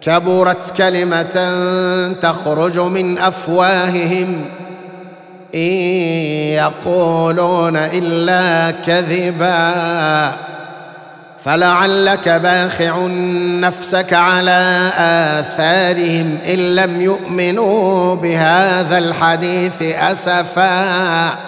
كبرت كلمة تخرج من أفواههم. إن يقولون إلا كذبا. فلعلك باخع نفسك على آثارهم إن لم يؤمنوا بهذا الحديث أسفا.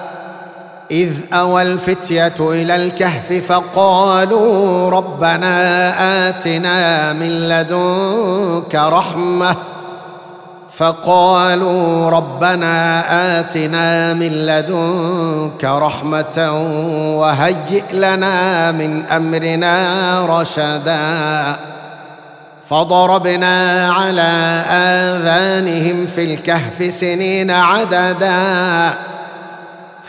إذ أوى الفتية إلى الكهف فقالوا ربنا آتنا من لدنك رحمة. فقالوا ربنا آتنا من لدنك رحمة وهيئ لنا من أمرنا رشدا. فضربنا على آذانهم في الكهف سنين عددا.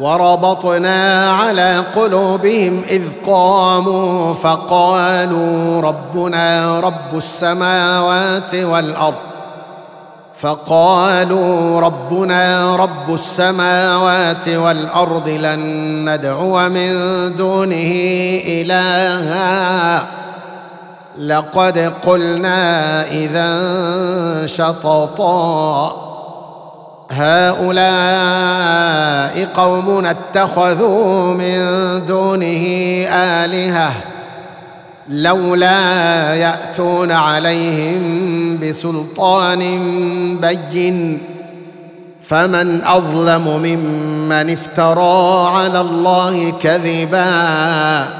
وربطنا على قلوبهم إذ قاموا فقالوا ربنا رب السماوات والأرض فقالوا ربنا رب السماوات والأرض لن ندعو من دونه إلها. لقد قلنا إذا شططا. هؤلاء قوم اتخذوا من دونه آلهة لولا يأتون عليهم بسلطان بين فمن أظلم ممن افترى على الله كذبا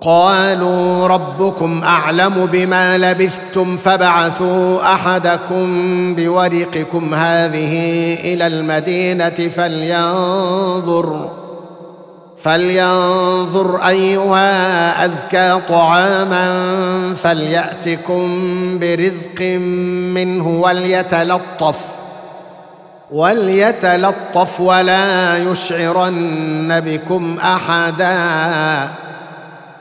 قالوا ربكم أعلم بما لبثتم فبعثوا أحدكم بورقكم هذه إلى المدينة فلينظر فلينظر أيها أزكى طعاما فليأتكم برزق منه وليتلطف وليتلطف ولا يشعرن بكم أحدا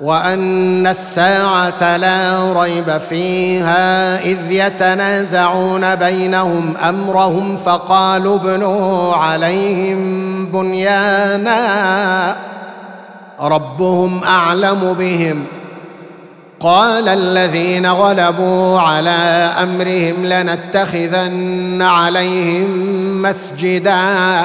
وأن الساعة لا ريب فيها إذ يتنازعون بينهم أمرهم فقالوا ابنوا عليهم بنيانا ربهم أعلم بهم. قال الذين غلبوا على أمرهم لنتخذن عليهم مسجدا.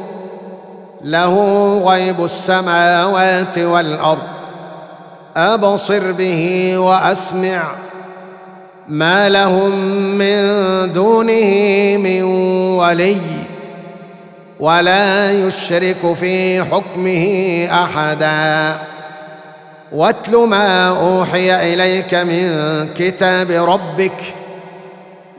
له غيب السماوات والأرض. أبصر به وأسمع ما لهم من دونه من ولي ولا يشرك في حكمه أحدا. واتل ما أوحي إليك من كتاب ربك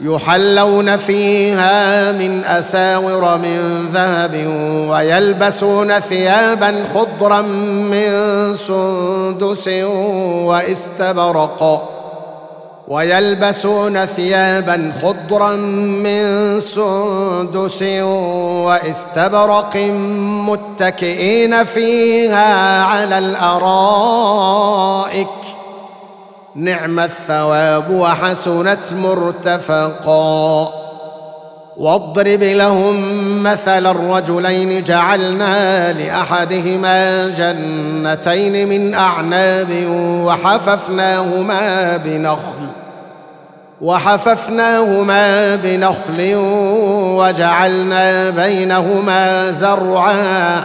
يحلون فيها من أساور من ذهب ويلبسون ثيابا خضرا من سندس واستبرق ويلبسون ثيابا خضرا من سندس واستبرق متكئين فيها على الأرائك نعم الثواب وحسنت مرتفقا. واضرب لهم مثل الرجلين جعلنا لأحدهما جنتين من أعناب وحففناهما بنخل وحففناهما بنخل وجعلنا بينهما زرعا.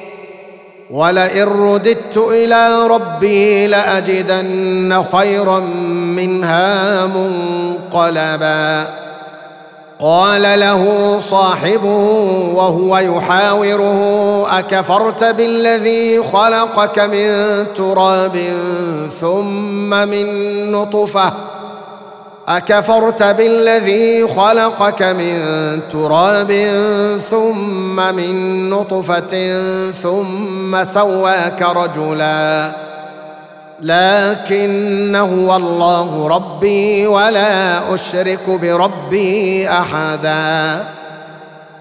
ولئن رددت إلى ربي لأجدن خيرا منها منقلبا. قال له صاحبه وهو يحاوره أكفرت بالذي خلقك من تراب ثم من نطفة؟ أكفرت بالذي خلقك من تراب ثم من نطفة ثم سواك رجلا. لكن هو الله ربي ولا أشرك بربي أحدا.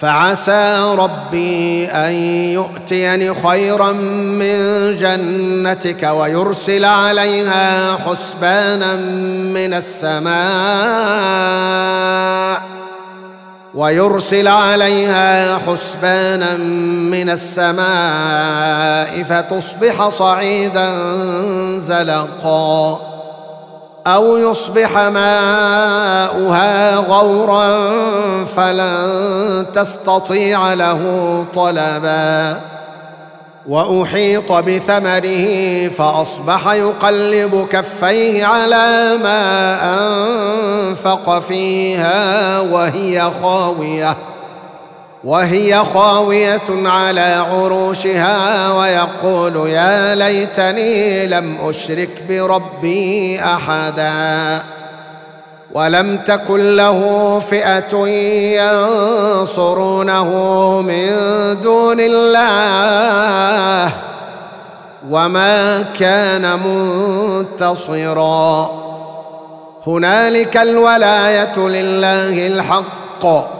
فعسى ربي أن يؤتيني خيرا من جنتك ويرسل عليها حسبانا من السماء ويرسل عليها حسبانا من السماء فتصبح صعيدا زلقا أو يصبح ماؤها غورا فلن تستطيع له طلبا. وأحيط بثمره فأصبح يقلب كفيه على ما أنفق فيها وهي خاوية. وهي خاوية على عروشها ويقول يا ليتني لم أشرك بربي أحدا ولم تكن له فئة ينصرونه من دون الله وما كان منتصرا. هنالك الولاية لله الحق.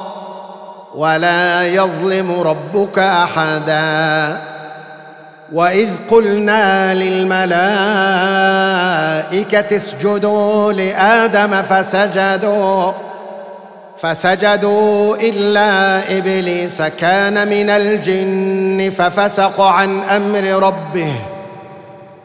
ولا يظلم ربك أحدا. وإذ قلنا للملائكة اسجدوا لآدم فسجدوا فسجدوا إلا إبليس كان من الجن ففسق عن أمر ربه.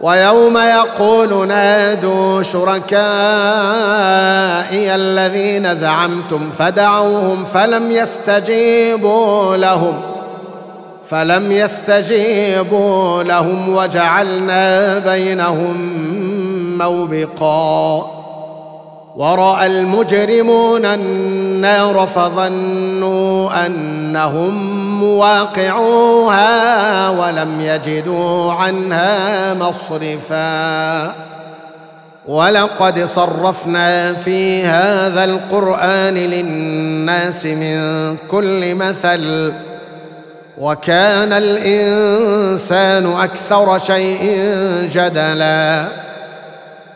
ويوم يقول نادوا شركائي الذين زعمتم فدعوهم فلم يستجيبوا لهم فلم يستجيبوا لهم وجعلنا بينهم موبقا. ورأى المجرمون النار فظنوا أنهم مواقعوها ولم يجدوا عنها مصرفا. ولقد صرفنا في هذا القرآن للناس من كل مثل. وكان الإنسان أكثر شيء جدلا.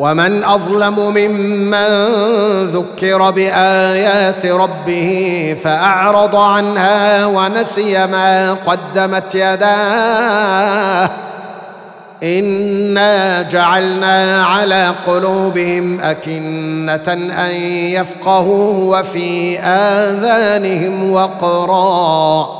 ومن أظلم ممن ذكر بآيات ربه فأعرض عنها ونسي ما قدمت يداه. إنا جعلنا على قلوبهم أكنة أن يفقهوا وفي آذانهم وقرا.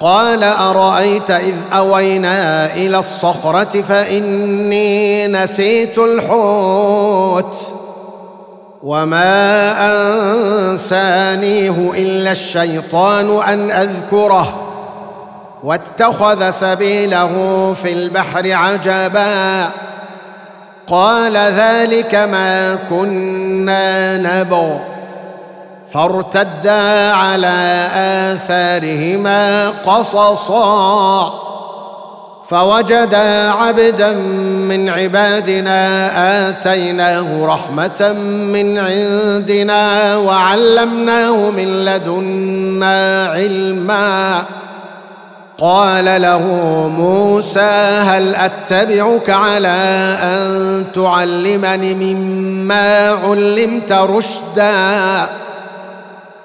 قال أرأيت إذ أوينا إلى الصخرة فإني نسيت الحوت وما أنسانيه إلا الشيطان أن أذكره واتخذ سبيله في البحر عجبا قال ذلك ما كنا نبغ فارتدا على آثارهما قصصا. فوجدا عبدا من عبادنا آتيناه رحمة من عندنا وعلمناه من لدنا علما. قال له موسى هل أتبعك على أن تعلمني مما علمت رشدا؟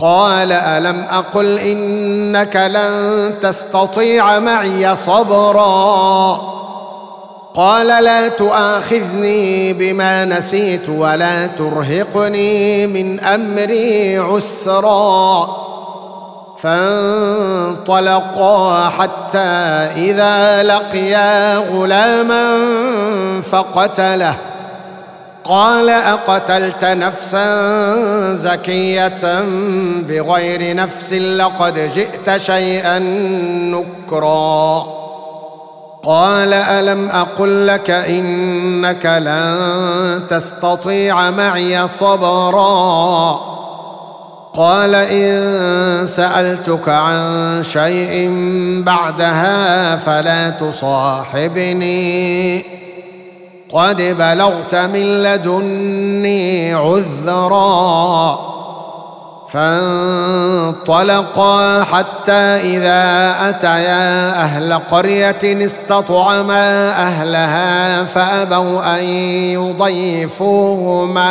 قال ألم أقل إنك لن تستطيع معي صبرا؟ قال لا تؤاخذني بما نسيت ولا ترهقني من أمري عسرا. فانطلقا حتى إذا لقيا غلاما فقتله. قال أقتلت نفسا زكية بغير نفس لقد جئت شيئا نكرا. قال ألم أقل لك إنك لن تستطيع معي صبرا. قال إن سألتك عن شيء بعدها فلا تصاحبني. قد بلغت من لدني عذرا فانطلقا حتى إذا أتيا أهل قرية استطعما أهلها فأبوا أن يضيفوهما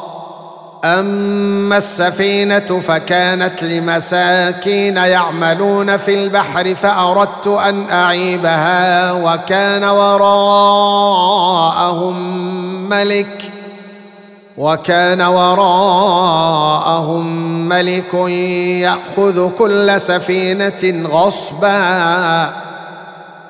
أما السفينة فكانت لمساكين يعملون في البحر فأردت أن أعيبها وكان وراءهم ملك وكان وراءهم ملك يأخذ كل سفينة غصبا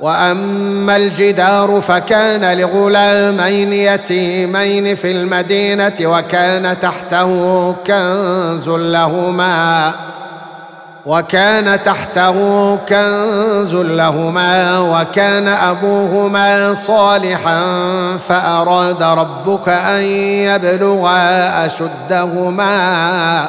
وأما الجدار فكان لغلامين يتيمين في المدينة وكان تحته كنز لهما وكان تحته كنز لهما وكان أبوهما صالحا فأراد ربك أن يبلغا أشدهما.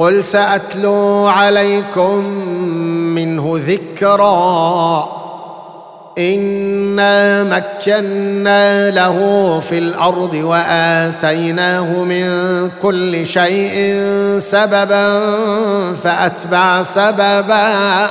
قل سأتلو عليكم منه ذكرا. إنا مكنا له في الأرض وآتيناه من كل شيء سببا فأتبع سببا.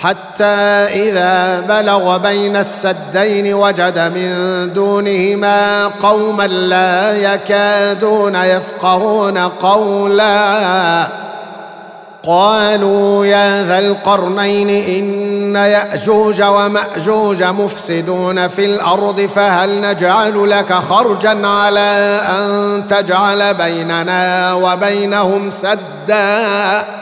حتى إذا بلغ بين السدين وجد من دونهما قوما لا يكادون يفقهون قولا. قالوا يا ذا القرنين إن يأجوج ومأجوج مفسدون في الأرض فهل نجعل لك خرجا على أن تجعل بيننا وبينهم سدا؟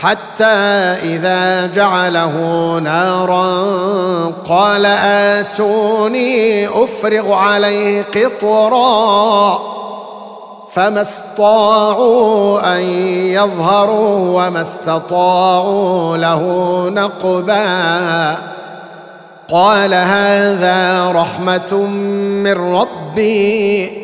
حتى إذا جعله نارا قال آتوني أفرغ عليه قطرا فما استطاعوا أن يظهروا وما استطاعوا له نقبا قال هذا رحمة من ربي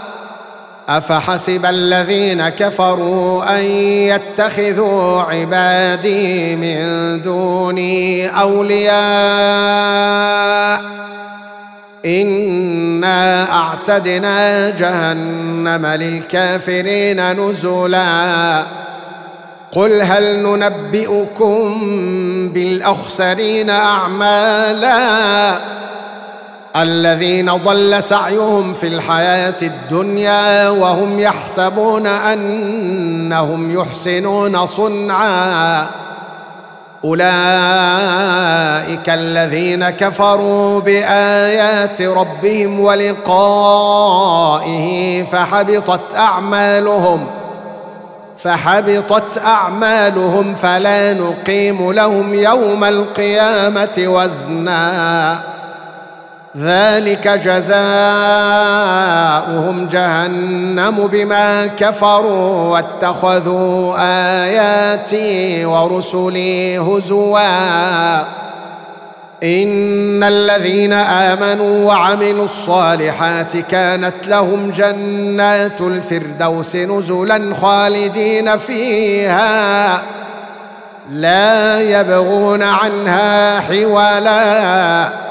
أفحسب الذين كفروا أن يتخذوا عبادي من دوني أولياء؟ إنا أعتدنا جهنم للكافرين نزلا. قل هل ننبئكم بالأخسرين أعمالا؟ الذين ضل سعيهم في الحياة الدنيا وهم يحسبون أنهم يحسنون صنعا. أولئك الذين كفروا بآيات ربهم ولقائه فحبطت أعمالهم فحبطت أعمالهم فلا نقيم لهم يوم القيامة وزنا. ذلك جزاؤهم جهنم بما كفروا واتخذوا آياتي ورسلي هزوا. إن الذين آمنوا وعملوا الصالحات كانت لهم جنات الفردوس نزلا خالدين فيها. لا يبغون عنها حولا